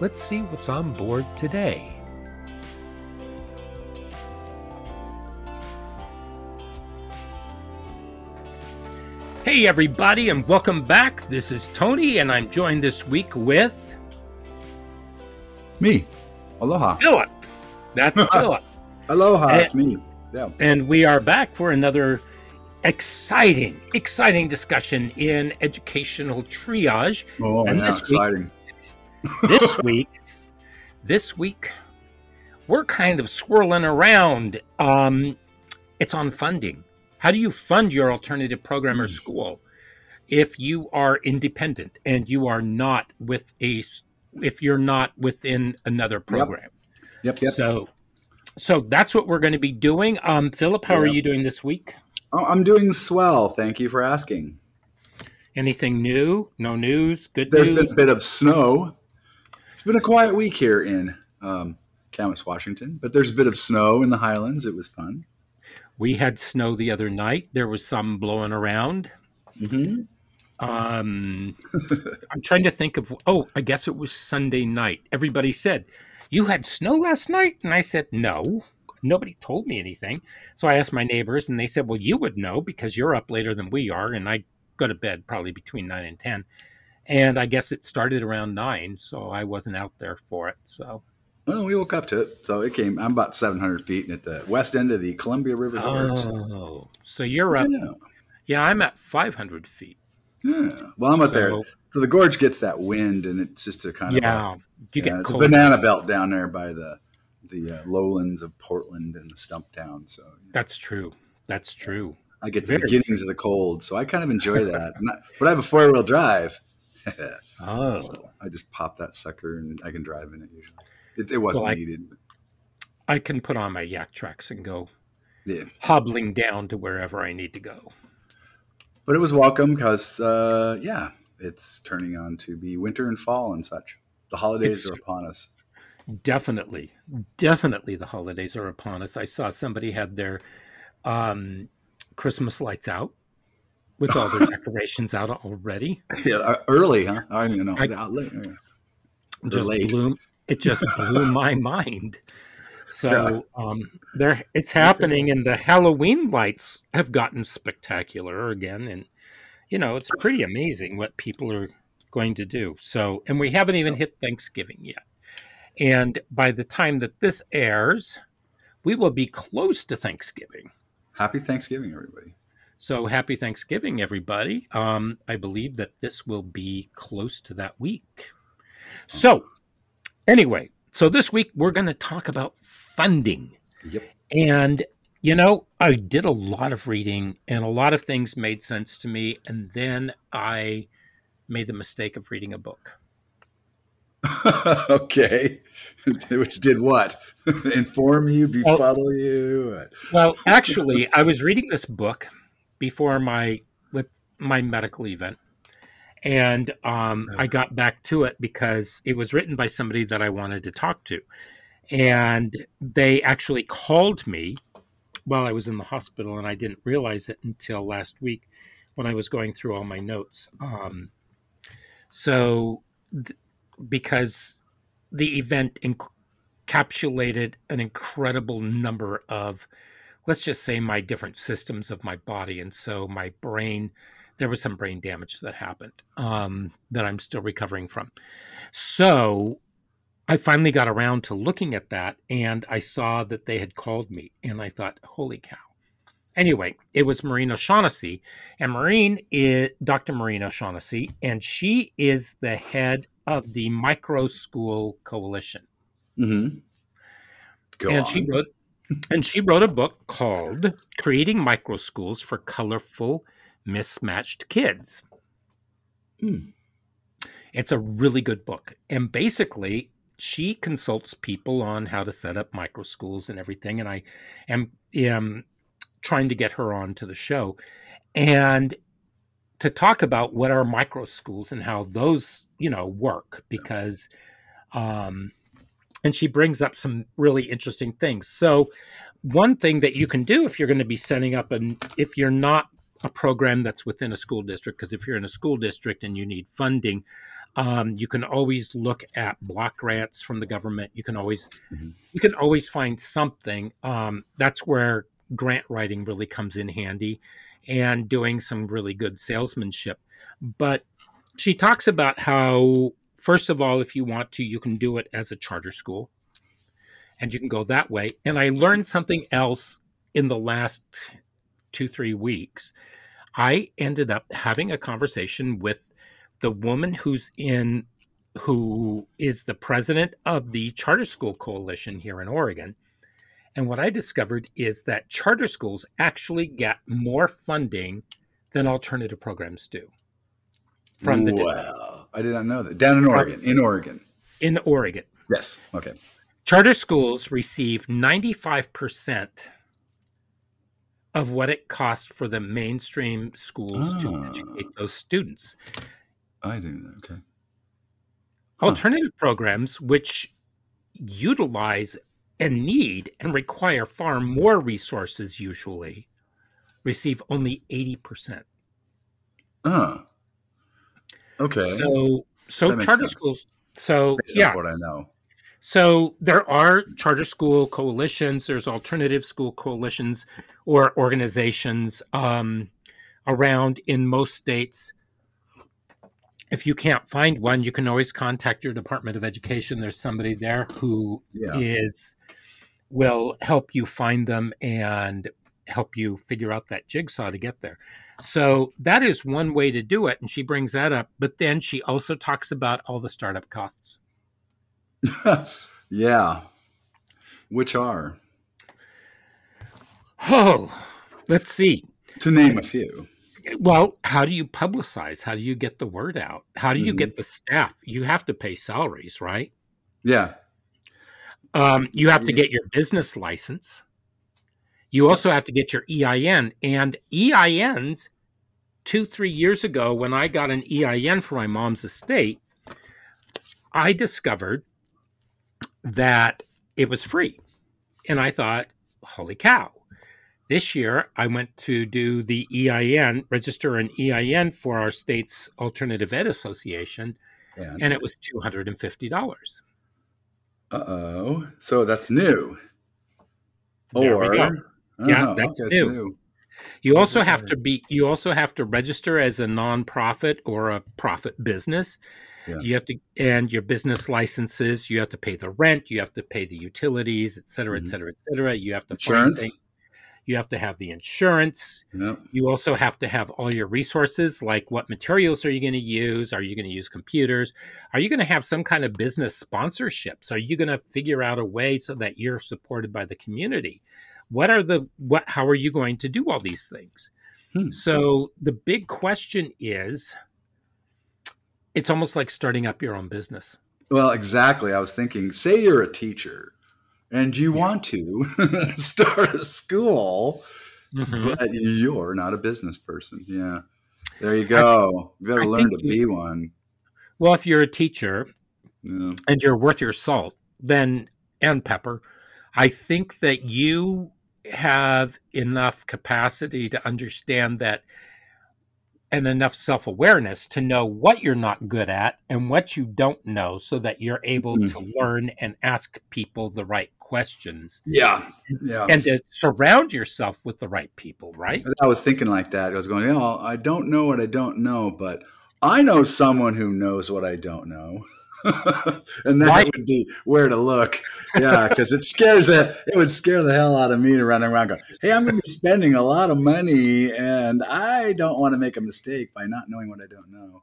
let's see what's on board today. Hey, everybody, and welcome back. This is Tony, and I'm joined this week with Me. Aloha. Philip. That's Philip. Aloha. It's me. Yeah. And we are back for another exciting, exciting discussion in educational triage. Oh, And yeah. this week- Exciting. This week, this week, we're kind of swirling around. Um, it's on funding. How do you fund your alternative program or Hmm. school if you are independent and you are not with a if you're not within another program? Yep. Yep. So, so that's what we're going to be doing. Um, Philip, how are you doing this week? Oh, I'm doing swell. Thank you for asking. Anything new? No news? Good There's news? been a bit of snow. It's been a quiet week here in um, Camas, Washington, but there's a bit of snow in the Highlands. It was fun. We had snow the other night. There was some blowing around. hmm Um, I'm trying to think of. Oh, I guess it was Sunday night. Everybody said, "You had snow last night," and I said, "No." Nobody told me anything. So I asked my neighbors, and they said, "Well, you would know because you're up later than we are." And I go to bed probably between nine and ten. And I guess it started around nine, so I wasn't out there for it. So Well, we woke up to it, so it came. I'm about 700 feet at the west end of the Columbia River Gorge. Oh, so you're up. Yeah. Yeah, I'm at 500 feet. yeah. Well, I'm up there. So, So the gorge gets that wind, and it's just a kind of a- yeah, you Yeah, get it's a cold. banana belt down there by the the uh, lowlands of Portland and the Stumptown. So That's true. That's true. I get the Very beginnings of the cold. So I kind of enjoy that. Not- but I have a four wheel drive. Oh, So I just pop that sucker and I can drive in it usually. It, it wasn't Well, I- needed. but I can put on my Yaktrax and go Yeah. hobbling down to wherever I need to go. But it was welcome because, uh, yeah, it's turning on to be winter and fall and such. The holidays It's- are upon us. Definitely, definitely, the holidays are upon us. I saw somebody had their um, Christmas lights out with all their decorations out already. Yeah, uh, early, huh? I don't even know. I- late, yeah. Just late. blew it just blew my mind. So Yeah. um, there, it's happening, and the Halloween lights have gotten spectacular again, and you know it's pretty amazing what people are going to do. So, and we haven't even hit Thanksgiving yet, and by the time that this airs, we will be close to Thanksgiving. Happy Thanksgiving, everybody. So happy Thanksgiving, everybody. Um, I believe that this will be close to that week. So, anyway, so this week we're going to talk about funding. Yep. And, you know, I did a lot of reading and a lot of things made sense to me. And then I made the mistake of reading a book. okay. Which did what? Inform you, Well- befuddle you? Well, actually, I was reading this book before my with my medical event, and um, I got back to it because it was written by somebody that I wanted to talk to, and they actually called me while I was in the hospital, and I didn't realize it until last week when I was going through all my notes. Um, so, th- because the event encapsulated an incredible number of let's just say my different systems of my body and so my brain there was some brain damage that happened um, that i'm still recovering from so I finally got around to looking at that and I saw that they had called me and I thought, holy cow. Anyway, it was Maureen O'Shaughnessy, and Maureen is Dr. Maureen O'Shaughnessy, and she is the head of the Micro School Coalition. Mm-hmm. Go and on. she wrote and she wrote a book called Creating Micro Schools for Colorful Mismatched Kids. Hmm. It's a really good book. And basically, she consults people on how to set up micro schools and everything. And I am, am trying to get her on to the show and to talk about what are micro schools and how those, you know, work because, um, and she brings up some really interesting things. So, one thing that you can do if you're going to be setting up and if you're not a program that's within a school district, because if you're in a school district and you need funding, um, you can always look at block grants from the government. You can always Mhm. you can always find something. Um, that's where grant writing really comes in handy, and doing some really good salesmanship. But she talks about how first of all, if you want to, you can do it as a charter school, and you can go that way. And I learned something else in the last two three weeks. I ended up having a conversation with the woman who's in who is the president of the charter school coalition here in Oregon. And what I discovered is that charter schools actually get more funding than alternative programs do from the wow, I did not know that. Down in Oregon, in Oregon. in Oregon. Yes. Okay. Charter schools receive 95% of what it costs for the mainstream schools to Ah. educate those students. I do that. Okay. Huh. Alternative programs, which utilize and need and require far more resources, usually receive only 80%. Ah. Okay. So, so charter sense. schools. So, Based yeah. what I know. So there are charter school coalitions. There's alternative school coalitions or organizations um, around in most states. If you can't find one, you can always contact your Department of Education. There's somebody there who is Yeah. will help you find them and help you figure out that jigsaw to get there. So that is one way to do it, and she brings that up. But then she also talks about all the startup costs. yeah. Which are, Oh, let's see. to name a few. Well, how do you publicize? How do you get the word out? How do you Mhm. get the staff? You have to pay salaries, right? Yeah. Um, you have to get your business license. You also have to get your EIN. And EINs, two, three years ago, when I got an EIN for my mom's estate, I discovered that it was free. And I thought, holy cow. This year, I went to do the EIN, register an EIN for our state's Alternative Ed Association, Yeah. and it was $250. Uh oh. So that's new. There or go. Yeah, Oh, that's okay, new. You also have to be you also have to register as a nonprofit or a profit business. Yeah. You have to and your business licenses, you have to pay the rent, you have to pay the utilities, et cetera, et Mhm. cetera, et cetera. You have to Insurance. You have to have the insurance. Yep. You also have to have all your resources, like what materials are you going to use? Are you going to use computers? Are you going to have some kind of business sponsorships? Are you going to figure out a way so that you're supported by the community? What are the what? How are you going to do all these things? Hmm. So the big question is, it's almost like starting up your own business. Well, exactly. I was thinking, say you're a teacher and you want to start a school, Mhm. but you're not a business person. Yeah. There you go. you gotta learn to you- be one. Well, if you're a teacher, Yeah. and you're worth your salt, then and pepper, I think that you have enough capacity to understand that and enough self-awareness to know what you're not good at and what you don't know so that you're able Mhm. to learn and ask people the right questions Yeah. Yeah. and to surround yourself with the right people, right? I was thinking like that. I was going, yeah, I don't know what I don't know, but I know someone who knows what I don't know. and that right. would be where to look. Yeah, because it scares that it would scare the hell out of me to run around going, "Hey, I'm going to be spending a lot of money, and I don't want to make a mistake by not knowing what I don't know."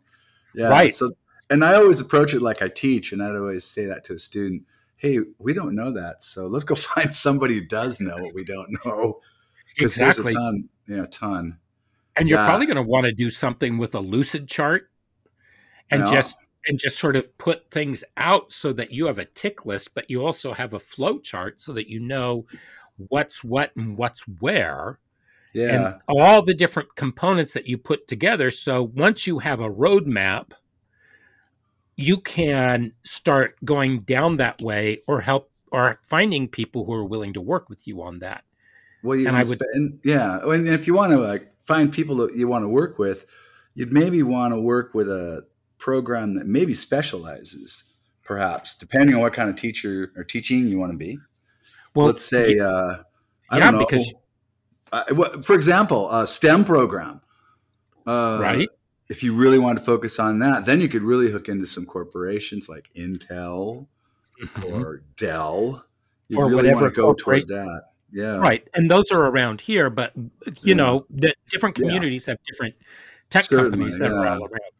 Yeah, right. So, and I always approach it like I teach, and I'd always say that to a student: "Hey, we don't know that, so let's go find somebody who does know what we don't know." Because exactly. there's a ton, yeah, a ton. And you're yeah. probably going to want to do something with a Lucidchart and just and just sort of put things out so that you have a tick list, but you also have a flow chart so that you know what's what and what's where. Yeah. And all the different components that you put together. So once you have a roadmap, you can start going down that way or help or finding people who are willing to work with you on that. Well, you and I would, spend, yeah. And if you want to like find people that you want to work with, you'd maybe want to work with a program that maybe specializes, perhaps, depending on what kind of teacher or teaching you want to be. Well, let's say, yeah, uh, I yeah, don't know, because uh, for example, a STEM program, uh, right? If you really want to focus on that, then you could really hook into some corporations like Intel mm-hmm. or Dell. You or really whatever want to go toward that. Yeah. Right. And those are around here, but you yeah. know, the different communities yeah. have different tech Certainly, companies that yeah. are all around.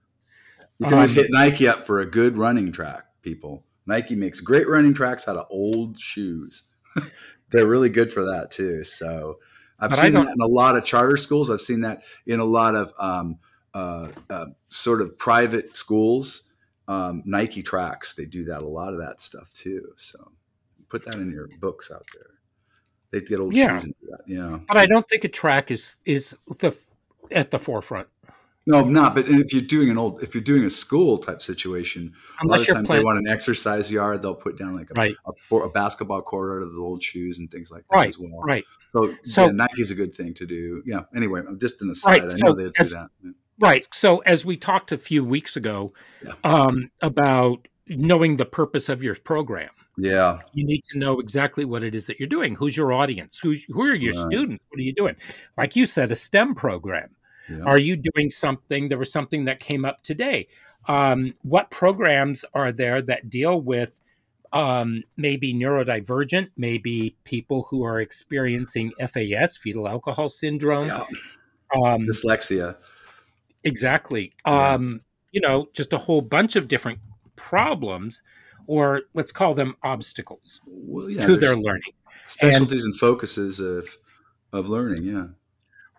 You can always hit Nike up for a good running track, people. Nike makes great running tracks out of old shoes. They're really good for that too. So I've but seen that in a lot of charter schools. I've seen that in a lot of um, uh, uh, sort of private schools. Um, Nike tracks, they do that a lot of that stuff too. So put that in your books out there. They get old yeah. shoes into that. Yeah, but I don't think a track is is the at the forefront. No, I'm not. But if you're doing an old, if you're doing a school type situation, Unless a lot of times playing, they want an exercise yard. They'll put down like a, right. a, a, basketball court out of the old shoes and things like that right. as well. Right. So, so yeah, Nike's a good thing to do. Yeah. Anyway, I'm just an aside. Right. I know they do that. Yeah. Right. So as we talked a few weeks ago yeah. um, about knowing the purpose of your program. Yeah. You need to know exactly what it is that you're doing. Who's your audience? Who's who are your right. students? What are you doing? Like you said, a STEM program yeah. Are you doing something? There was something that came up today. Um, what programs are there that deal with um, maybe neurodivergent, maybe people who are experiencing FAS, fetal alcohol syndrome, yeah. um, dyslexia? Exactly. Yeah. Um, you know, just a whole bunch of different problems, or let's call them obstacles well, to their learning. Specialties and, and focuses of of learning. Yeah.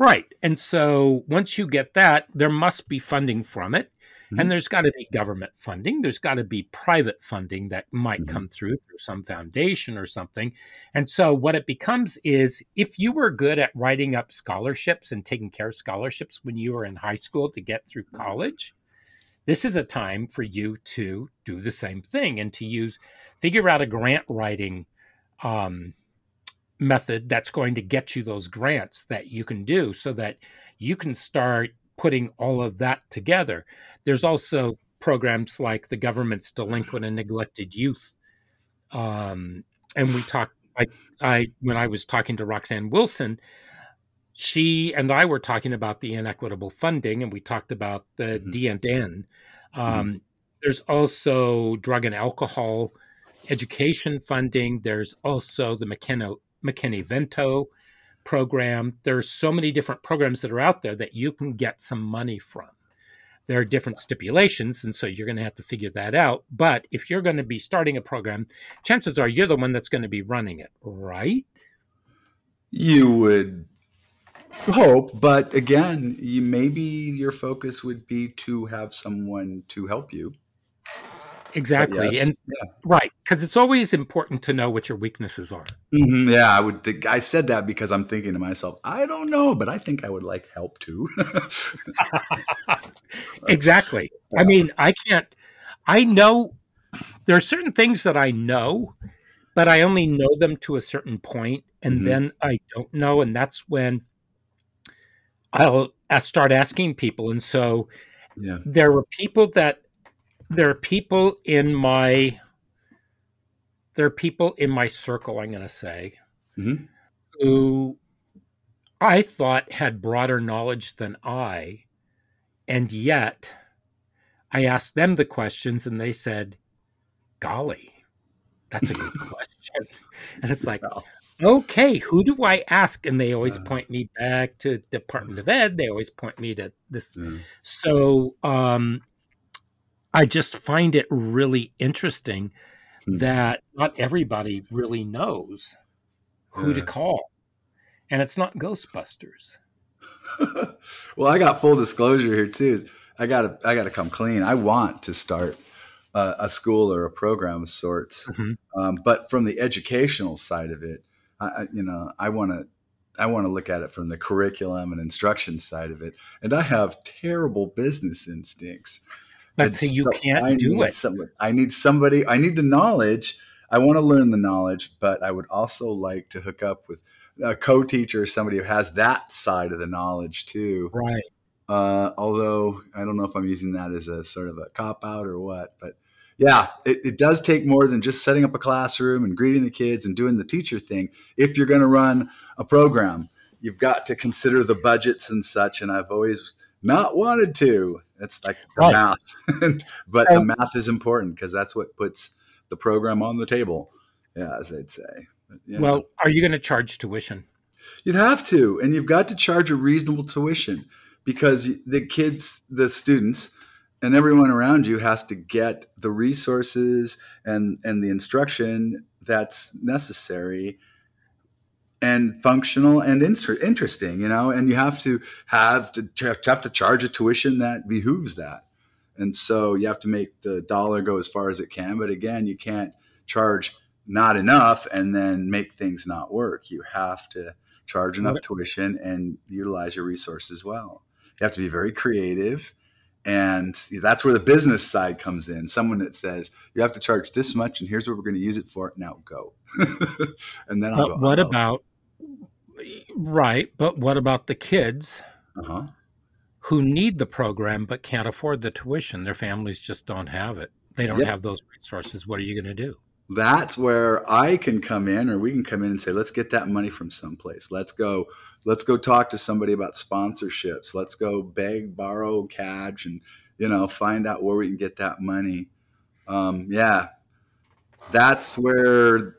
Right. And so once you get that, there must be funding from it. Mm-hmm. And there's got to be government funding. There's got to be private funding that might mm-hmm. come through through some foundation or something. And so what it becomes is if you were good at writing up scholarships and taking care of scholarships when you were in high school to get through college, this is a time for you to do the same thing and to use figure out a grant writing um, method that's going to get you those grants that you can do so that you can start putting all of that together. There's also programs like the government's delinquent and neglected youth. Um, and we talked, I, I, when I was talking to Roxanne Wilson, she and I were talking about the inequitable funding, and we talked about the mm-hmm. D and N. Mm-hmm. Um, mm-hmm. There's also drug and alcohol education funding. There's also the McKenna McKinney-Vento program. There's so many different programs that are out there that you can get some money from. There are different stipulations, and so you're going to have to figure that out. But if you're going to be starting a program, chances are you're the one that's going to be running it, right? You would hope, but again, you, maybe your focus would be to have someone to help you Exactly. Yes. And yeah. right. Because it's always important to know what your weaknesses are. Mm-hmm. Yeah. I would think I said that because I'm thinking to myself, I don't know, but I think I would like help too. exactly. Yeah. I mean, I can't, I know there are certain things that I know, but I only know them to a certain point, and mm-hmm. then I don't know. And that's when I'll, I'll start asking people. And so yeah. there were people that there are people in my there are people in my circle i'm going to say mm-hmm. who i thought had broader knowledge than i and yet i asked them the questions and they said golly, that's a good question. And it's like, okay, who do I ask? And they always uh, point me back to Department of Ed. They always point me to this. Yeah. So um, I just find it really interesting hmm. that not everybody really knows who yeah. to call. And it's not Ghostbusters. well, I got full disclosure here too. I gotta I gotta come clean. I want to start a, a school or a program of sorts, mm-hmm. um, but from the educational side of it, I, you know, I want to I want to look at it from the curriculum and instruction side of it. And I have terrible business instincts. But so you can't I do it. Somebody, I need somebody, I need the knowledge. I want to learn the knowledge, but I would also like to hook up with a co-teacher or somebody who has that side of the knowledge too. Right. Uh, although I don't know if I'm using that as a sort of a cop out or what, but yeah, it, it, does take more than just setting up a classroom and greeting the kids and doing the teacher thing. If you're going to run a program, you've got to consider the budgets and such. And I've always not wanted to. It's like the right. math, but the math is important because that's what puts the program on the table. Yeah, as they'd say. Yeah. Well, are you going to charge tuition? You'd have to, and you've got to charge a reasonable tuition because the kids, the students, and everyone around you has to get the resources and and the instruction that's necessary and functional and inter- interesting you know and you have to have to, have to charge a tuition that behooves that and so you have to make the dollar go as far as it can but again you can't charge not enough and then make things not work you have to charge enough tuition and utilize your resources well you have to be very creative and that's where the business side comes in. Someone that says you have to charge this much, and here's what we're going to use it for. Now go. and then I'll but what oh. about right? But what about the kids uh-huh. who need the program but can't afford the tuition? Their families just don't have it. They don't yep. have those resources. What are you going to do? That's where I can come in, or we can come in and say, let's get that money from someplace. Let's go let's go talk to somebody about sponsorships. Let's go beg, borrow, catch, and you know, find out where we can get that money. Um, yeah, that's where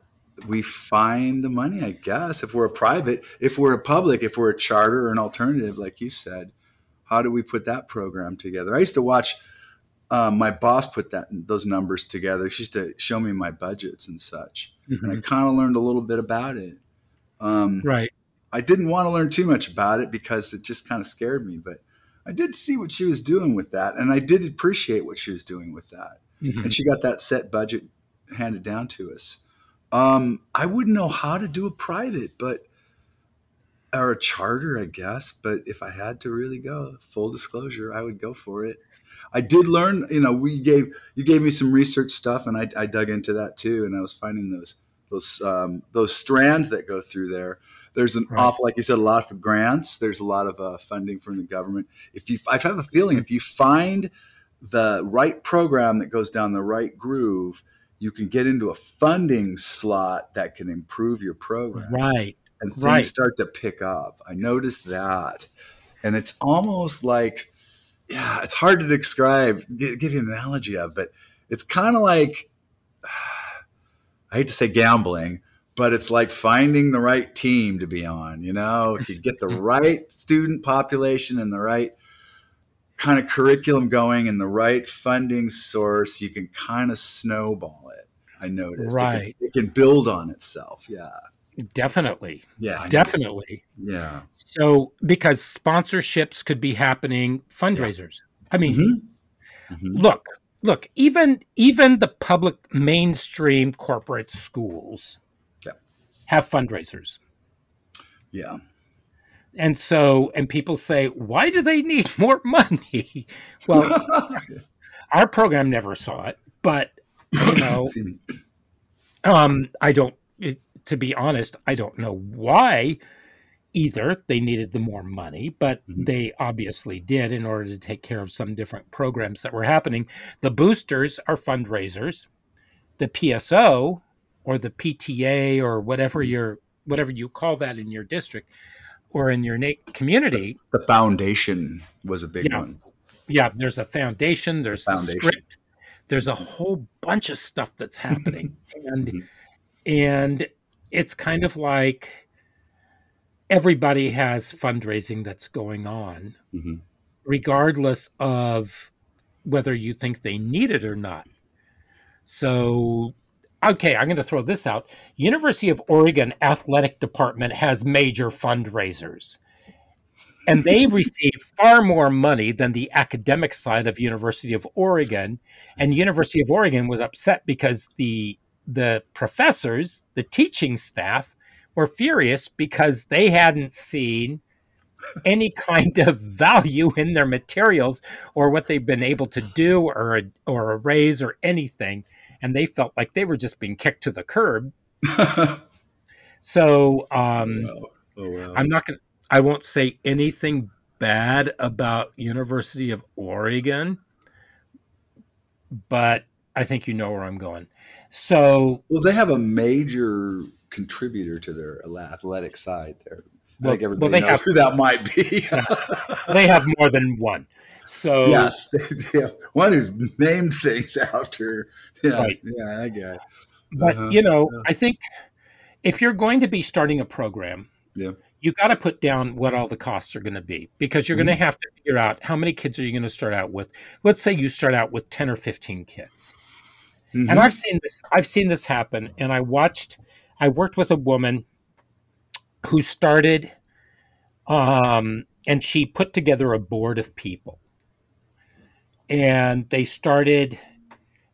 we find the money, I guess. If we're a private, if we're a public, if we're a charter or an alternative, like you said, how do we put that program together? I used to watch um, my boss put that those numbers together. She used to show me my budgets and such, mm-hmm. and I mm-hmm. kind of learned a little bit about it. Um, right. I didn't want to learn too much about it because it just kind of scared me, but I did see what she was doing with that, and I did appreciate what she was doing with that. Mm-hmm. And she got that set budget handed down to us. Um, I wouldn't know how to do a private, but or a charter, I guess. But if I had to really go, full disclosure, I would go for it. I did learn, you know, we gave you gave me some research stuff, and I, I dug into that too, and I was finding those those um, those strands that go through there there's an right. awful, like you said, a lot of grants. There's a lot of uh, funding from the government. If you, I have a feeling, if you find the right program that goes down the right groove, you can get into a funding slot that can improve your program. Right. And things right. start to pick up. I noticed that. And it's almost like, yeah, it's hard to describe, give, give you an analogy of, but it's kind of like, I hate to say gambling, but it's like finding the right team to be on. You know, if you get the right student population and the right kind of curriculum going and the right funding source, you can kind of snowball. I noticed. Right. It can, it can build on itself. Yeah. Definitely. Yeah. Definitely. Yeah. So, because sponsorships could be happening, fundraisers. Yeah. I mean, mm-hmm. Mm-hmm. look, look, even even the public mainstream corporate schools yeah. have fundraisers. Yeah. And so, and people say, why do they need more money? Well, our program never saw it, but you know, um, I don't, it, to be honest, I don't know why either they needed the more money, but mm-hmm. they obviously did in order to take care of some different programs that were happening. The boosters are fundraisers. The PSO or the PTA or whatever mm-hmm. your whatever you call that in your district or in your na- community. The, the, foundation was a big yeah. one. Yeah, there's a foundation. There's foundation. a script. There's a whole bunch of stuff that's happening and mm-hmm. and it's kind of like everybody has fundraising that's going on mm-hmm. regardless of whether you think they need it or not so okay i'm going to throw this out university of oregon athletic department has major fundraisers and they receive far more money than the academic side of University of Oregon. And University of Oregon was upset because the the professors, the teaching staff, were furious because they hadn't seen any kind of value in their materials or what they've been able to do or or a raise or anything, and they felt like they were just being kicked to the curb. so um, oh, wow. Oh, wow. I'm not going. I won't say anything bad about University of Oregon, but I think you know where I'm going. So, well, they have a major contributor to their athletic side there. I well, think everybody well, knows have, who that might be. they have more than one. So yes, one who's named things after. Yeah, right. yeah, that guy. But uh-huh. you know, yeah. I think if you're going to be starting a program, yeah you got to put down what all the costs are going to be because you're mm-hmm. going to have to figure out how many kids are you going to start out with. Let's say you start out with 10 or 15 kids. Mm-hmm. And I've seen this I've seen this happen and I watched I worked with a woman who started um and she put together a board of people. And they started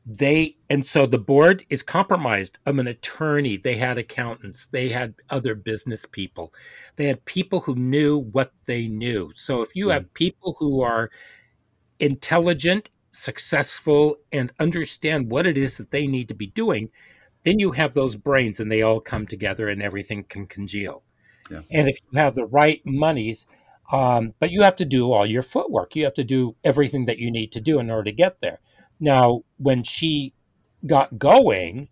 they and so the board is compromised. Of an attorney. They had accountants. They had other business people. They had people who knew what they knew. So if you mm. have people who are intelligent successful and understand what it is that they need to be doing then you have those brains and they all come together and everything can congeal. Yeah. and if you have the right monies um, but you have to do all your footwork. You have to do everything that you need to do in order to get there now, when she got going,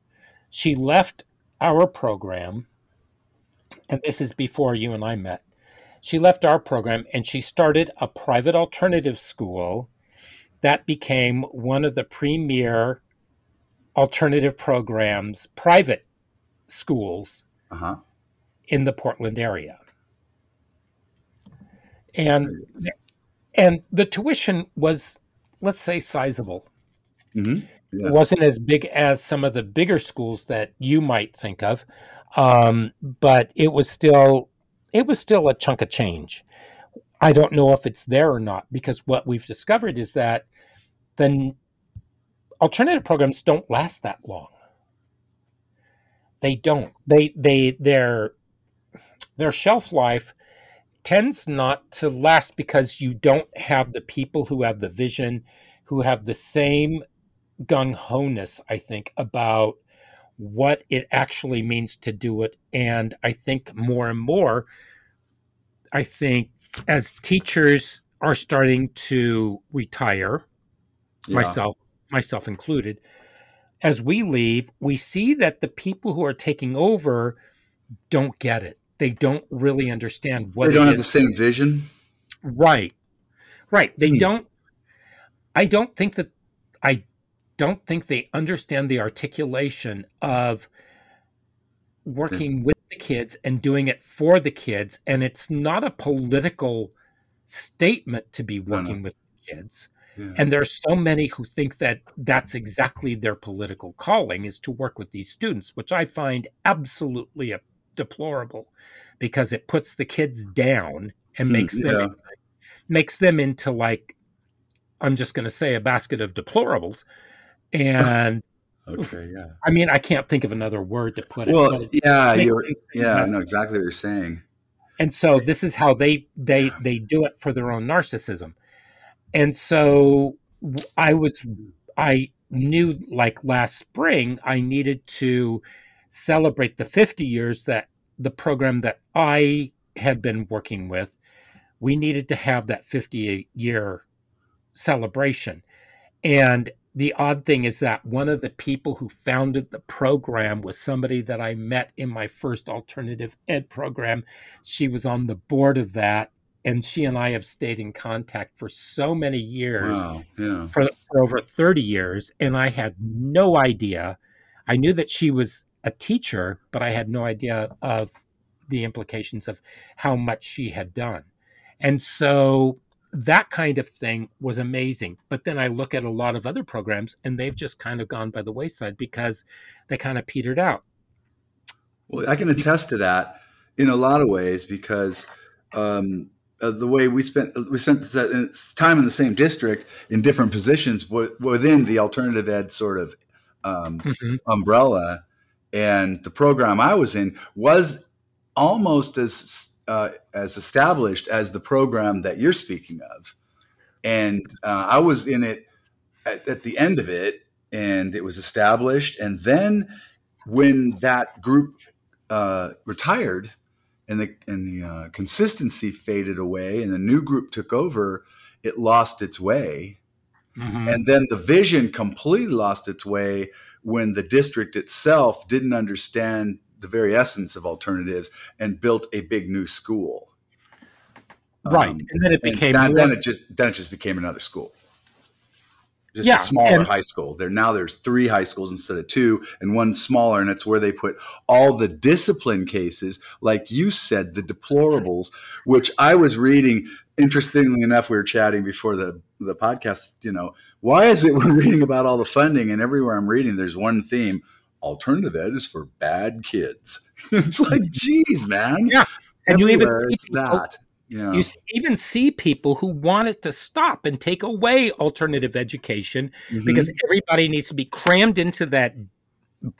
she left our program, and this is before you and I met. She left our program and she started a private alternative school that became one of the premier alternative programs, private schools uh-huh. in the Portland area. And and the tuition was, let's say, sizable. Mm-hmm. Yeah. It wasn't as big as some of the bigger schools that you might think of, um, but it was still it was still a chunk of change. I don't know if it's there or not because what we've discovered is that the alternative programs don't last that long. They don't. They they their their shelf life tends not to last because you don't have the people who have the vision, who have the same gung ho ness, I think, about what it actually means to do it. And I think more and more, I think as teachers are starting to retire, yeah. myself, myself included, as we leave, we see that the people who are taking over don't get it. They don't really understand what they don't have the same vision. Right. Right. They hmm. don't I don't think that I don't think they understand the articulation of working with the kids and doing it for the kids. And it's not a political statement to be working no. with kids. Yeah. And there's so many who think that that's exactly their political calling is to work with these students, which I find absolutely deplorable because it puts the kids down and hmm, makes them yeah. into, makes them into like I'm just going to say a basket of deplorables and okay, yeah. I mean, I can't think of another word to put it. Well, yeah, you're, yeah, I know exactly what you're saying. And so this is how they they they do it for their own narcissism. And so I was I knew like last spring I needed to celebrate the 50 years that the program that I had been working with we needed to have that 50 year celebration. And the odd thing is that one of the people who founded the program was somebody that I met in my first alternative ed program. She was on the board of that, and she and I have stayed in contact for so many years. Wow, yeah. For for over 30 years, and I had no idea. I knew that she was a teacher, but I had no idea of the implications of how much she had done. And so that kind of thing was amazing. But then I look at a lot of other programs and they've just kind of gone by the wayside because they kind of petered out. Well, I can attest to that in a lot of ways because um, uh, the way we spent we spent time in the same district in different positions within the alternative ed sort of um, mm-hmm. umbrella, and the program I was in was almost as uh, as established as the program that you're speaking of, and uh, I was in it at, at the end of it, and it was established, and then when that group uh, retired and the and the uh, consistency faded away and the new group took over it lost its way. Mm-hmm. and then the vision completely lost its way when the district itself didn't understand the very essence of alternatives and built a big new school right um, and then it became that, then it just then it just became another school just yeah, a smaller and, high school. There now there's three high schools instead of two, and one smaller, and it's where they put all the discipline cases, like you said, the deplorables, which I was reading. Interestingly enough, we were chatting before the the podcast. You know, why is it we're reading about all the funding, and everywhere I'm reading, there's one theme: alternative ed is for bad kids. it's like, geez, man. Yeah, and you even see that yeah. You even see people who want it to stop and take away alternative education mm-hmm. because everybody needs to be crammed into that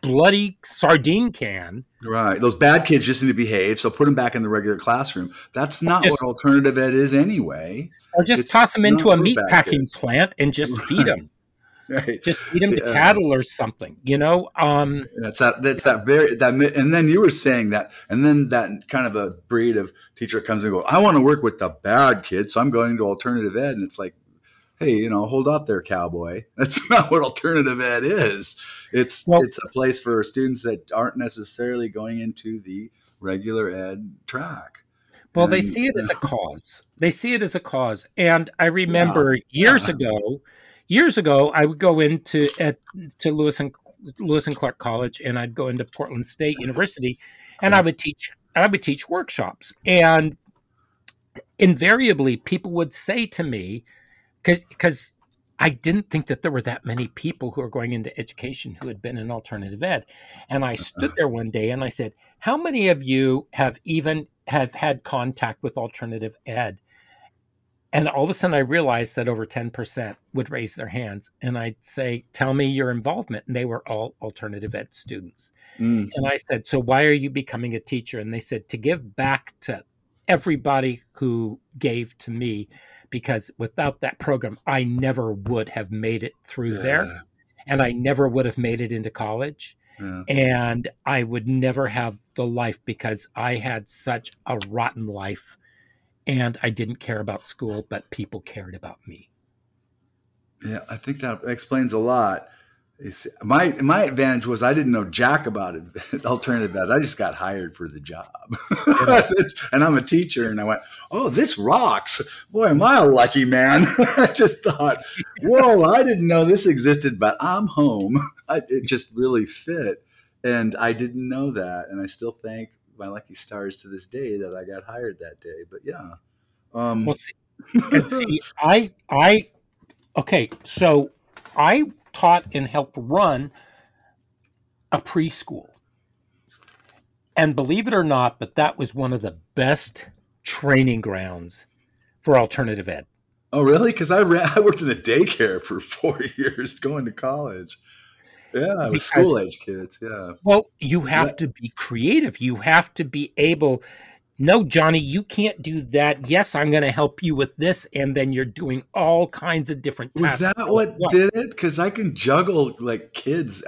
bloody sardine can. Right. Those bad kids just need to behave, so put them back in the regular classroom. That's not just, what alternative ed is anyway. Or just it's toss them into a meat packing kids. plant and just right. feed them. Right. Just feed them to yeah. cattle or something, you know. Um, that's that. That's that very that. And then you were saying that, and then that kind of a breed of teacher comes and go. I want to work with the bad kids, so I'm going to alternative ed, and it's like, hey, you know, hold up there, cowboy. That's not what alternative ed is. It's well, it's a place for students that aren't necessarily going into the regular ed track. Well, and, they see it as a cause. They see it as a cause, and I remember yeah, years yeah. ago years ago, I would go into at, to Lewis and Lewis and Clark College, and I'd go into Portland State University, and I would teach. I would teach workshops, and invariably, people would say to me, because I didn't think that there were that many people who are going into education who had been in alternative ed. And I stood there one day and I said, How many of you have even have had contact with alternative ed? And all of a sudden, I realized that over 10% would raise their hands. And I'd say, Tell me your involvement. And they were all alternative ed students. Mm. And I said, So why are you becoming a teacher? And they said, To give back to everybody who gave to me, because without that program, I never would have made it through yeah. there. And I never would have made it into college. Yeah. And I would never have the life because I had such a rotten life and I didn't care about school, but people cared about me. Yeah, I think that explains a lot. My my advantage was I didn't know jack about it. Alternative ed. I just got hired for the job, and I'm a teacher. And I went, "Oh, this rocks! Boy, am I a lucky man!" I just thought, "Whoa, I didn't know this existed, but I'm home." I, it just really fit, and I didn't know that, and I still thank my lucky stars to this day that I got hired that day. But yeah. Um, well, see, see, I, I, okay, so I taught and helped run a preschool. And believe it or not, but that was one of the best training grounds for alternative ed. Oh, really? Because I, ran, I worked in a daycare for four years going to college. Yeah, with school age kids. Yeah. Well, you have yeah. to be creative. You have to be able. No, Johnny, you can't do that. Yes, I'm going to help you with this, and then you're doing all kinds of different. Was that what, what, did it? Because I can juggle like kids.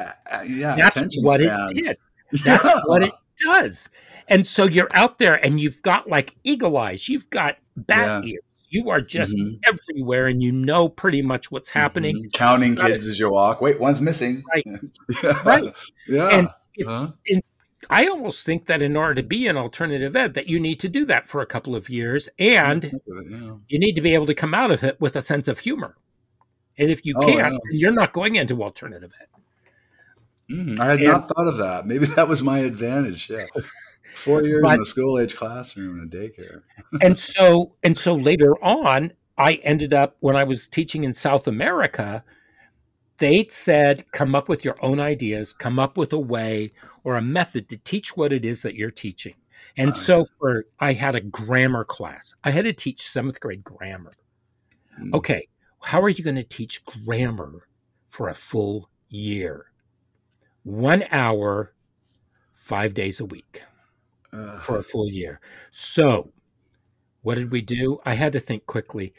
Yeah, that's what spans. it did. That's yeah. what it does. And so you're out there, and you've got like eagle eyes. You've got bat yeah. ears you are just mm-hmm. everywhere and you know pretty much what's happening. Mm-hmm. Counting kids as you walk. Wait, one's missing. Right. yeah. Right. Yeah. And, if, huh? I almost think that in order to be an alternative ed, that you need to do that for a couple of years, and it, yeah. you need to be able to come out of it with a sense of humor. And if you oh, can't, yeah. you're not going into alternative ed. Mm, I had and, not thought of that. Maybe that was my advantage. Yeah. Four years but, in a school age classroom in a daycare. and so and so later on, I ended up when I was teaching in South America, they said, come up with your own ideas, come up with a way or a method to teach what it is that you're teaching. And oh, so for I had a grammar class. I had to teach seventh grade grammar. Mm. Okay, how are you going to teach grammar for a full year? One hour, five days a week uh. for a full year. So what did we do? I had to think quickly.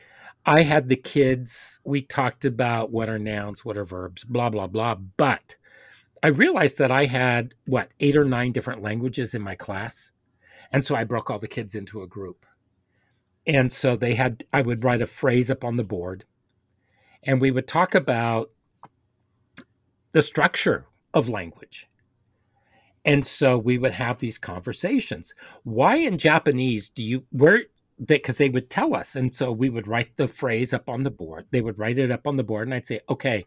I had the kids, we talked about what are nouns, what are verbs, blah, blah, blah. But I realized that I had, what, eight or nine different languages in my class. And so I broke all the kids into a group. And so they had, I would write a phrase up on the board and we would talk about the structure of language. And so we would have these conversations. Why in Japanese do you, where, because they would tell us. And so we would write the phrase up on the board. They would write it up on the board, and I'd say, okay,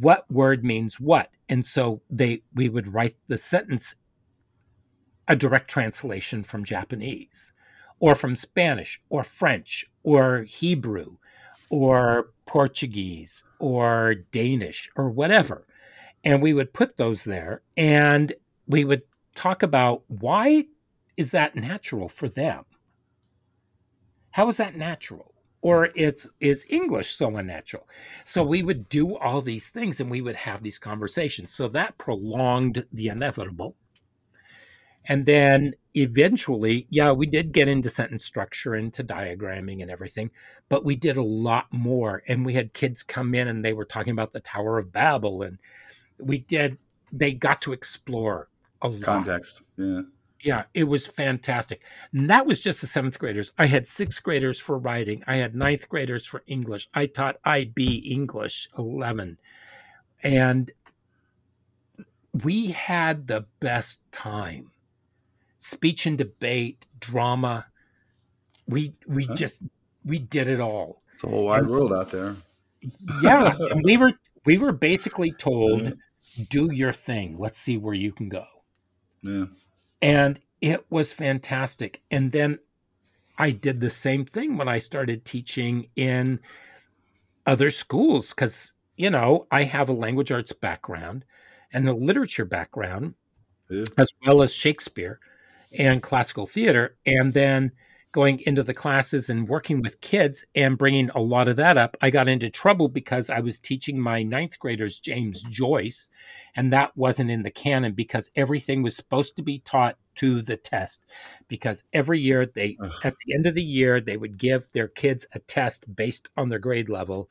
what word means what? And so they we would write the sentence a direct translation from Japanese or from Spanish or French or Hebrew or Portuguese or Danish or whatever. And we would put those there and we would talk about why is that natural for them? How is that natural? Or it's is English so unnatural? So we would do all these things and we would have these conversations. So that prolonged the inevitable. And then eventually, yeah, we did get into sentence structure, into diagramming and everything, but we did a lot more. And we had kids come in and they were talking about the Tower of Babel. And we did, they got to explore a lot. Context. Yeah yeah, it was fantastic. And that was just the seventh graders. I had sixth graders for writing. I had ninth graders for English. I taught IB English 11. And we had the best time. Speech and debate, drama. We we huh? just we did it all. It's a whole wide and, world out there. yeah. and we were we were basically told, do your thing. Let's see where you can go. Yeah and it was fantastic. And then I did the same thing when I started teaching in other schools because, you know, I have a language arts background and a literature background, yeah. as well as Shakespeare and classical theater. And then going into the classes and working with kids and bringing a lot of that up, I got into trouble because I was teaching my ninth graders James Joyce, and that wasn't in the canon because everything was supposed to be taught to the test. Because every year they, Ugh. at the end of the year, they would give their kids a test based on their grade level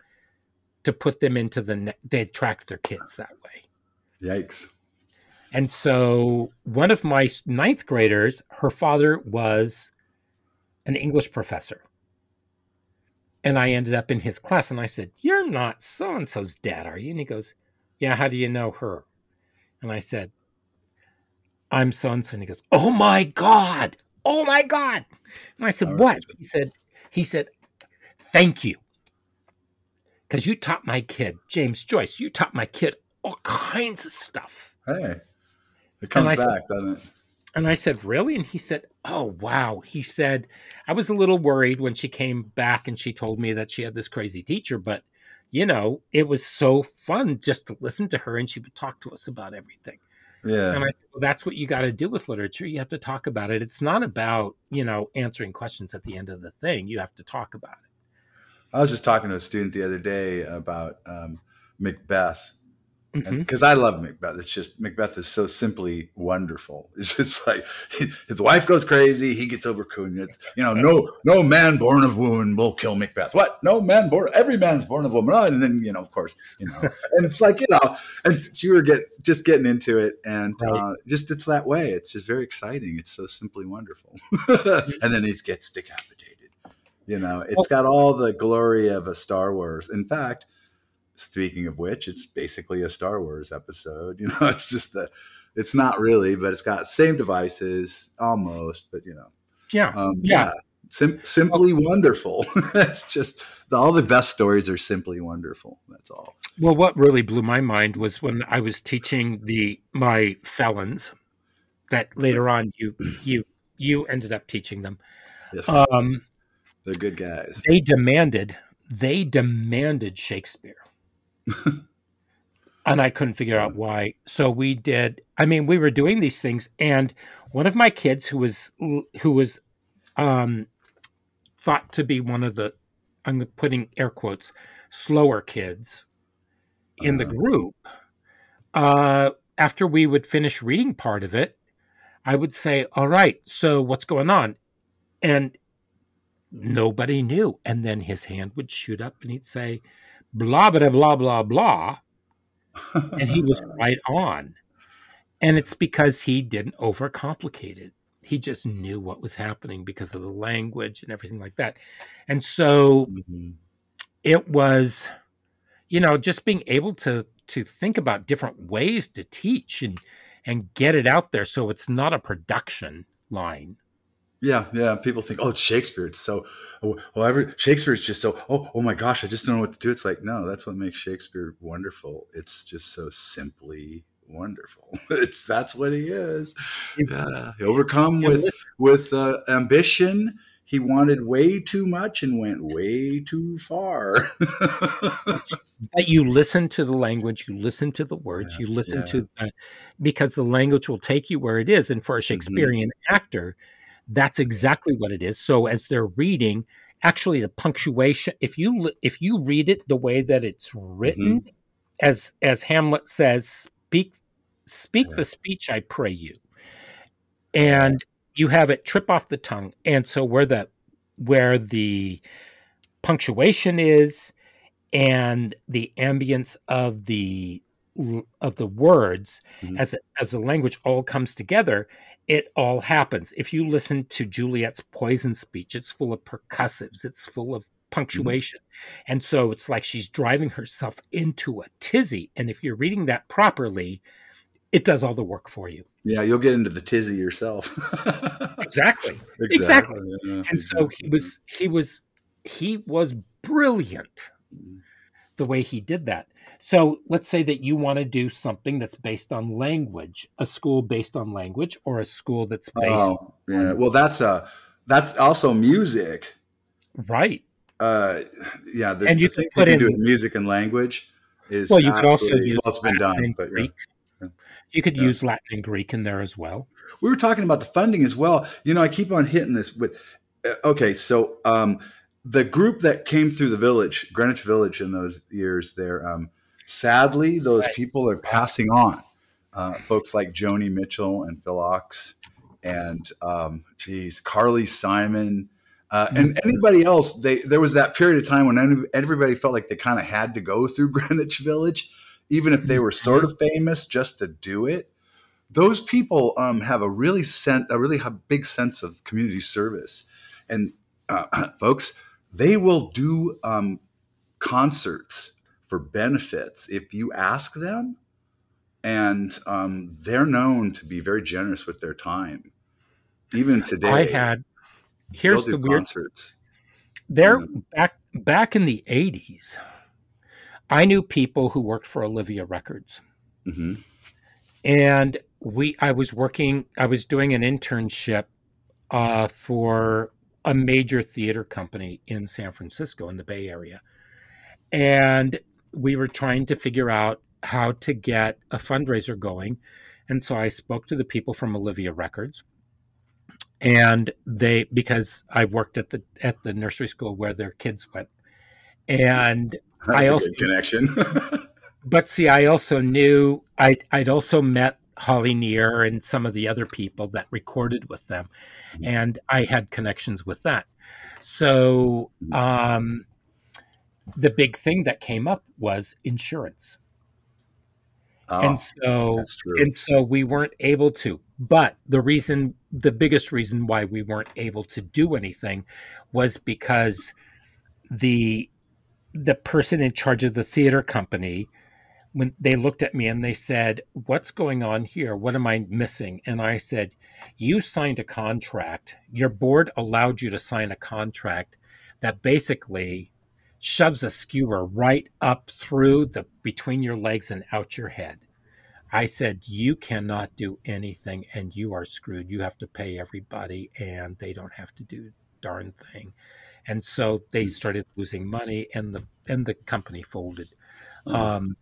to put them into the, they track their kids that way. Yikes. And so one of my ninth graders, her father was an English professor. And I ended up in his class and I said, You're not so and so's dad, are you? And he goes, Yeah, how do you know her? And I said, I'm so and so. And he goes, Oh my God. Oh my God. And I said, What? He said, He said, Thank you. Because you taught my kid, James Joyce, you taught my kid all kinds of stuff. Hey, it comes back, said, doesn't it? And I said, Really? And he said, Oh, wow. He said, I was a little worried when she came back and she told me that she had this crazy teacher, but you know, it was so fun just to listen to her and she would talk to us about everything. Yeah. And I said, well, that's what you got to do with literature. You have to talk about it. It's not about, you know, answering questions at the end of the thing. You have to talk about it. I was just talking to a student the other day about um, Macbeth because mm-hmm. I love Macbeth. It's just Macbeth is so simply wonderful. It's just like his wife goes crazy, he gets over It's you know, no no man born of woman will kill Macbeth. What? No man born every man's born of woman. Oh, and then you know, of course, you know, and it's like you know, and you were get just getting into it, and right. uh, just it's that way. It's just very exciting. It's so simply wonderful. and then he gets decapitated. You know, it's got all the glory of a Star Wars. In fact Speaking of which, it's basically a Star Wars episode. You know, it's just the, it's not really, but it's got same devices almost, but you know, yeah, um, yeah. yeah. Sim- simply wonderful. That's just all the best stories are simply wonderful. That's all. Well, what really blew my mind was when I was teaching the my felons that later on you you you ended up teaching them. Yes, um, they're good guys. They demanded they demanded Shakespeare. and I couldn't figure out why. So we did. I mean, we were doing these things, and one of my kids, who was who was um, thought to be one of the, I'm putting air quotes, slower kids in the uh-huh. group. Uh, after we would finish reading part of it, I would say, "All right, so what's going on?" And nobody knew. And then his hand would shoot up, and he'd say, "Blah blah blah blah blah," and he was right on. And it's because he didn't overcomplicate it. He just knew what was happening because of the language and everything like that. And so mm-hmm. it was, you know, just being able to to think about different ways to teach and and get it out there so it's not a production line yeah, yeah. People think, oh, Shakespeare. It's so, oh, well, every Shakespeare is just so. Oh, oh my gosh, I just don't know what to do. It's like, no, that's what makes Shakespeare wonderful. It's just so simply wonderful. It's that's what he is. Yeah, he overcome with with uh, ambition. He wanted way too much and went way too far. but you listen to the language, you listen to the words, yeah, you listen yeah. to uh, because the language will take you where it is. And for a mm-hmm. Shakespearean mm-hmm. actor that's exactly what it is. So as they're reading, actually the punctuation, if you if you read it the way that it's written, mm-hmm. as as Hamlet says, speak speak the speech I pray you. And you have it trip off the tongue. And so where the where the punctuation is and the ambience of the of the words mm-hmm. as as the language all comes together it all happens. If you listen to Juliet's poison speech, it's full of percussives, it's full of punctuation. Mm-hmm. And so it's like she's driving herself into a tizzy. And if you're reading that properly, it does all the work for you. Yeah, you'll get into the tizzy yourself. exactly. Exactly. exactly. Yeah, and exactly. so he was he was he was brilliant mm-hmm. The way he did that. So let's say that you want to do something that's based on language, a school based on language, or a school that's based. Oh, yeah. Well, that's a that's also music, right? Uh, yeah. and you can put in do with music and language is well. You could also use well, it's been done, but yeah. yeah. You could yeah. use Latin and Greek in there as well. We were talking about the funding as well. You know, I keep on hitting this, but uh, okay, so um, the group that came through the village, Greenwich Village, in those years, there. Um, Sadly, those right. people are passing on. Uh, folks like Joni Mitchell and Phil Ochs and um, geez, Carly Simon. Uh, and mm-hmm. anybody else, they there was that period of time when everybody felt like they kind of had to go through Greenwich Village, even if they were sort of famous, just to do it. Those people um, have a really sen- a really big sense of community service, and uh, folks, they will do um, concerts for benefits if you ask them. And um, they're known to be very generous with their time. Even today, I had. Here's the weird. Concerts. There, mm-hmm. back back in the '80s, I knew people who worked for Olivia Records, mm-hmm. and we. I was working. I was doing an internship uh, for a major theater company in San Francisco in the Bay Area, and we were trying to figure out how to get a fundraiser going. And so I spoke to the people from Olivia Records. And they because I worked at the at the nursery school where their kids went. And That's I also connection. but see, I also knew I I'd also met Holly Near and some of the other people that recorded with them. Mm-hmm. And I had connections with that. So um the big thing that came up was insurance. Oh, and so and so we weren't able to. But the reason the biggest reason why we weren't able to do anything was because the the person in charge of the theater company when they looked at me and they said, What's going on here? What am I missing? And I said, You signed a contract. Your board allowed you to sign a contract that basically shoves a skewer right up through the between your legs and out your head. I said, You cannot do anything and you are screwed. You have to pay everybody and they don't have to do darn thing. And so they hmm. started losing money and the and the company folded. Hmm. Um,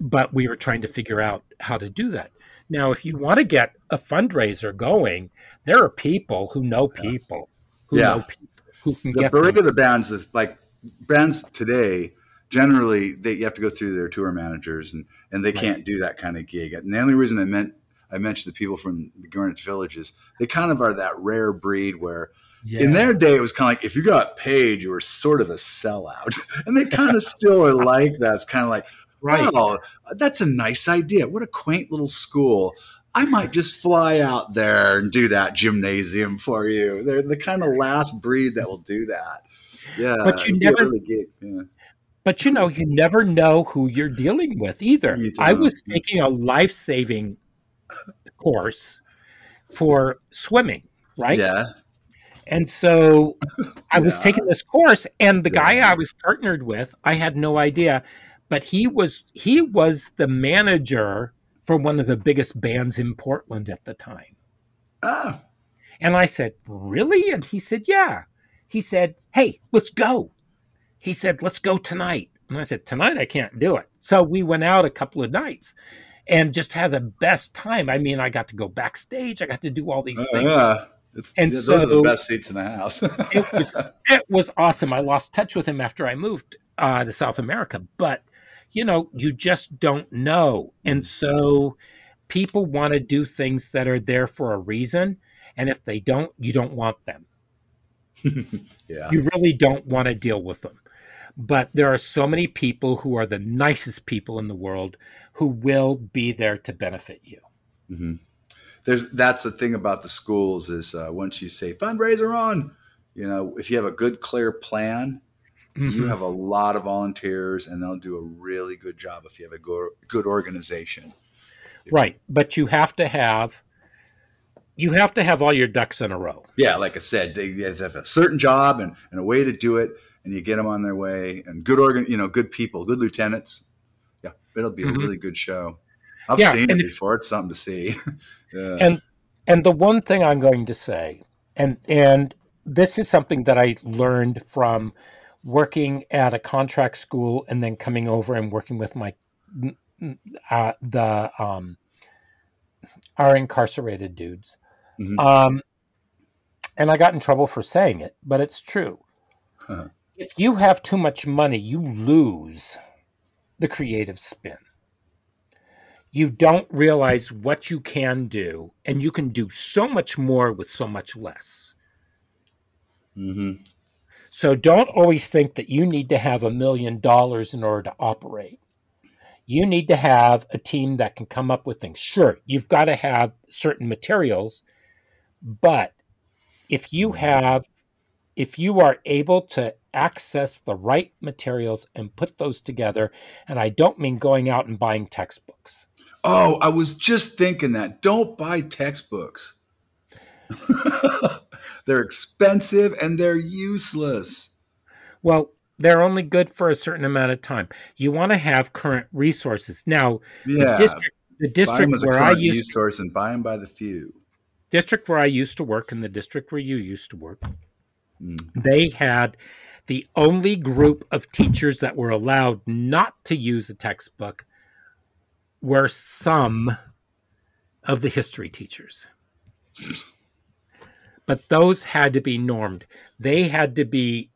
but we were trying to figure out how to do that. Now, if you want to get a fundraiser going, there are people who know people who yeah. know people who can the get the regular bands is like bands today generally they you have to go through their tour managers and and they right. can't do that kind of gig. And the only reason I meant I mentioned the people from the Greenwich Villages, they kind of are that rare breed where yeah. in their day it was kind of like if you got paid, you were sort of a sellout, and they kind of still are like that. It's kind of like Right. Oh, that's a nice idea. What a quaint little school. I might just fly out there and do that gymnasium for you. They're the kind of last breed that will do that. Yeah. But you never really yeah. But you know, you never know who you're dealing with either. I was taking a life-saving course for swimming, right? Yeah. And so I was taking this course, and the yeah. guy I was partnered with, I had no idea but he was he was the manager for one of the biggest bands in Portland at the time. Ah. And I said, "Really?" And he said, "Yeah." He said, "Hey, let's go." He said, "Let's go tonight." And I said, "Tonight I can't do it." So we went out a couple of nights and just had the best time. I mean, I got to go backstage. I got to do all these uh, things. Yeah. It's, and those so, are the best seats in the house. it was it was awesome. I lost touch with him after I moved uh, to South America, but you know, you just don't know. And so people want to do things that are there for a reason. And if they don't, you don't want them. yeah. You really don't want to deal with them. But there are so many people who are the nicest people in the world who will be there to benefit you. Mm-hmm. There's that's the thing about the schools is uh, once you say fundraiser on, you know, if you have a good clear plan, Mm-hmm. You have a lot of volunteers, and they'll do a really good job if you have a go- good organization. Right, but you have to have you have to have all your ducks in a row. Yeah, like I said, they, they have a certain job and, and a way to do it, and you get them on their way. And good organ, you know, good people, good lieutenants. Yeah, it'll be mm-hmm. a really good show. I've yeah, seen it before. It's something to see. yeah. And and the one thing I'm going to say, and and this is something that I learned from working at a contract school and then coming over and working with my uh, the um, our incarcerated dudes. Mm-hmm. Um, and I got in trouble for saying it, but it's true. Huh. If you have too much money, you lose the creative spin. You don't realize what you can do, and you can do so much more with so much less. Mm-hmm. So don't always think that you need to have a million dollars in order to operate. You need to have a team that can come up with things. Sure, you've got to have certain materials, but if you have if you are able to access the right materials and put those together, and I don't mean going out and buying textbooks. Oh, I was just thinking that. Don't buy textbooks. They're expensive and they're useless. Well, they're only good for a certain amount of time. You want to have current resources. Now, yeah. the district, the district where I used resource and buy them by the few. District where I used to work and the district where you used to work, mm. they had the only group of teachers that were allowed not to use a textbook were some of the history teachers. but those had to be normed. They had to be,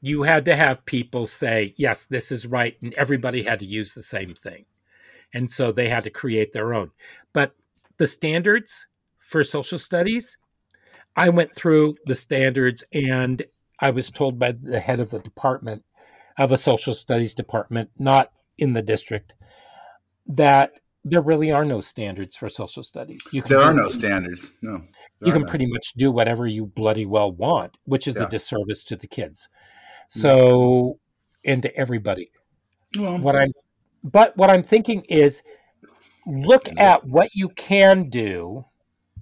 you had to have people say, yes, this is right. And everybody had to use the same thing. And so they had to create their own. But the standards for social studies, I went through the standards and I was told by the head of the department of a social studies department, not in the district, that there really are no standards for social studies. You can there are no standards. No, you can pretty much do whatever you bloody well want, which is yeah. a disservice to the kids. Mm. So, and to everybody. Well, what I'm but what I'm thinking is look at what you can do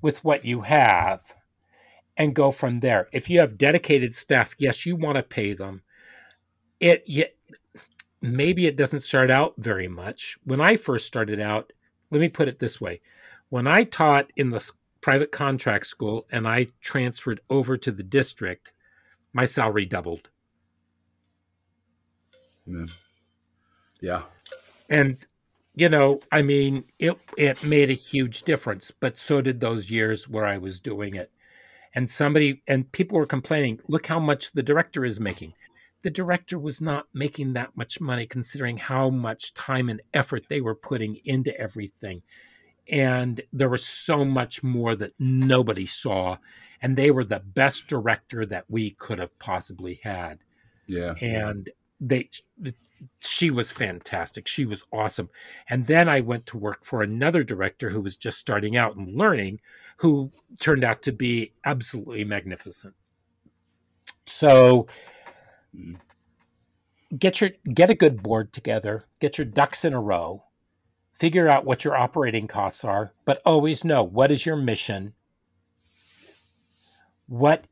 with what you have and go from there. If you have dedicated staff, yes, you want to pay them. It maybe it doesn't start out very much. When I first started out, let me put it this way. When I taught in the private contract school and I transferred over to the district, my salary doubled. Yeah. yeah. And you know, I mean, it it made a huge difference, but so did those years where I was doing it. And somebody and people were complaining, look how much the director is making. The director was not making that much money considering how much time and effort they were putting into everything. And there was so much more that nobody saw. And they were the best director that we could have possibly had. Yeah. And they she was fantastic. She was awesome. And then I went to work for another director who was just starting out and learning, who turned out to be absolutely magnificent. So get your get a good board together, get your ducks in a row, figure out what your operating costs are, but always know what is your mission. What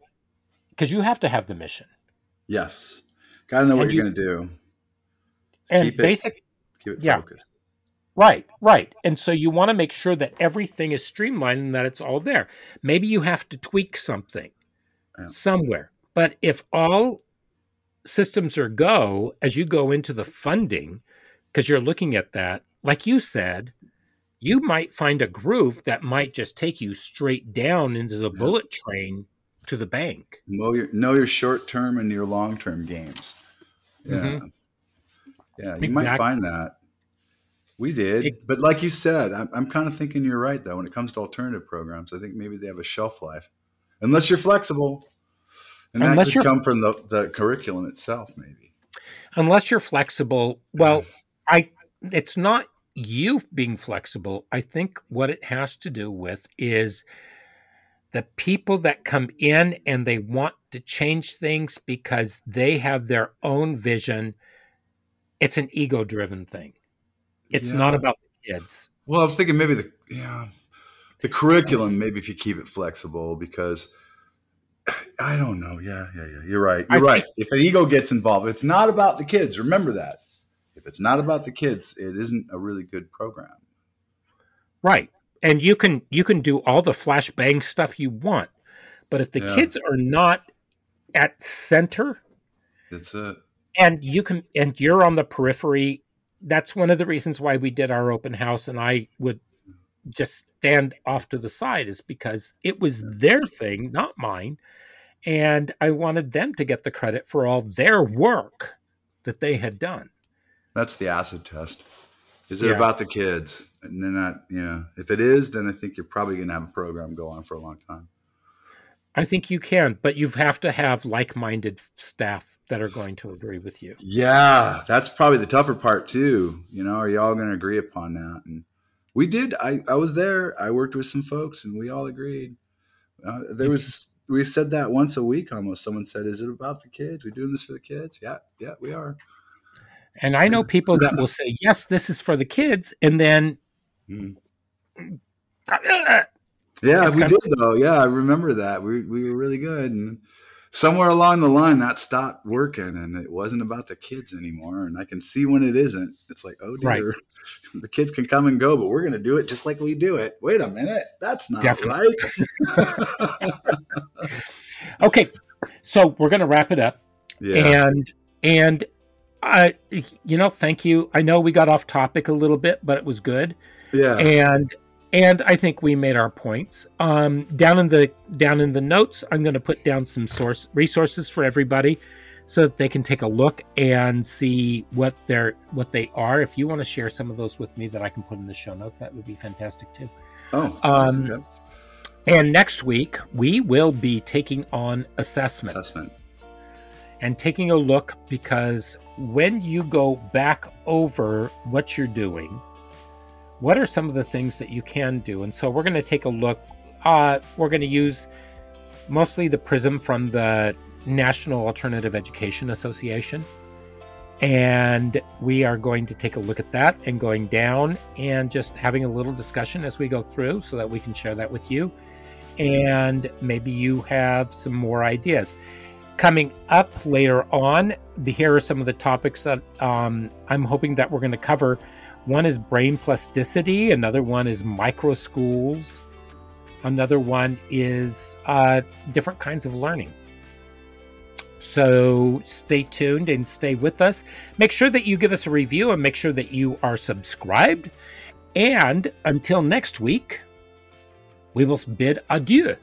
because you have to have the mission. Yes. Gotta know and what you're gonna do and keep basic it, keep it yeah, focused. Right, right. And so you want to make sure that everything is streamlined and that it's all there. Maybe you have to tweak something yeah. somewhere. But if all systems are go as you go into the funding, because you're looking at that, like you said, you might find a groove that might just take you straight down into the bullet train to the bank. Know your know your short term and your long term games. Yeah. Mm-hmm. Yeah, you exactly. might find that. We did, it, but like you said, I'm, I'm kind of thinking you're right though. When it comes to alternative programs, I think maybe they have a shelf life, unless you're flexible, and unless that could come from the, the curriculum itself, maybe. Unless you're flexible, well, I it's not you being flexible. I think what it has to do with is the people that come in and they want to change things because they have their own vision it's an ego driven thing. It's yeah. not about the kids. Well, I was thinking maybe the yeah the curriculum maybe if you keep it flexible because I don't know. Yeah, yeah, yeah. You're right. You're I right. Think, if the ego gets involved, it's not about the kids. Remember that. If it's not about the kids, it isn't a really good program. Right. And you can you can do all the flashbang stuff you want, but if the yeah. kids are not at center, that's it and you can and you're on the periphery that's one of the reasons why we did our open house and i would just stand off to the side is because it was their thing not mine and i wanted them to get the credit for all their work that they had done that's the acid test is it yeah. about the kids and then that yeah if it is then i think you're probably going to have a program go on for a long time i think you can but you have to have like-minded staff that are going to agree with you. Yeah, that's probably the tougher part too. You know, are you all going to agree upon that? And we did. I I was there. I worked with some folks, and we all agreed. Uh, there was we said that once a week almost. Someone said, "Is it about the kids? We doing this for the kids?" Yeah, yeah, we are. And I know people that will say, "Yes, this is for the kids," and then. Mm. Yeah, we did though. Yeah, I remember that. We we were really good, and somewhere along the line that stopped working and it wasn't about the kids anymore and i can see when it isn't. It's like oh dear. Right. the kids can come and go but we're going to do it just like we do it. Wait a minute. That's not Definitely. right. Okay. So we're going to wrap it up. Yeah. and and i you know thank you. I know we got off topic a little bit but it was good. Yeah. And and I think we made our points. Um, down in the down in the notes, I'm going to put down some source resources for everybody, so that they can take a look and see what they're what they are. If you want to share some of those with me, that I can put in the show notes, that would be fantastic too. Oh, um, okay. and next week we will be taking on assessment. Assessment. And taking a look because when you go back over what you're doing, what are some of the things that you can do? And so we're going to take a look. Uh, we're going to use mostly the prism from the National Alternative Education Association. And we are going to take a look at that and going down and just having a little discussion as we go through so that we can share that with you. And maybe you have some more ideas. Coming up later on, here are some of the topics that um, I'm hoping that we're going to cover. One is brain plasticity, another one is micro schools, another one is uh, different kinds of learning. So stay tuned and stay with us. Make sure that you give us a review and make sure that you are subscribed. And until next week, we will bid adieu.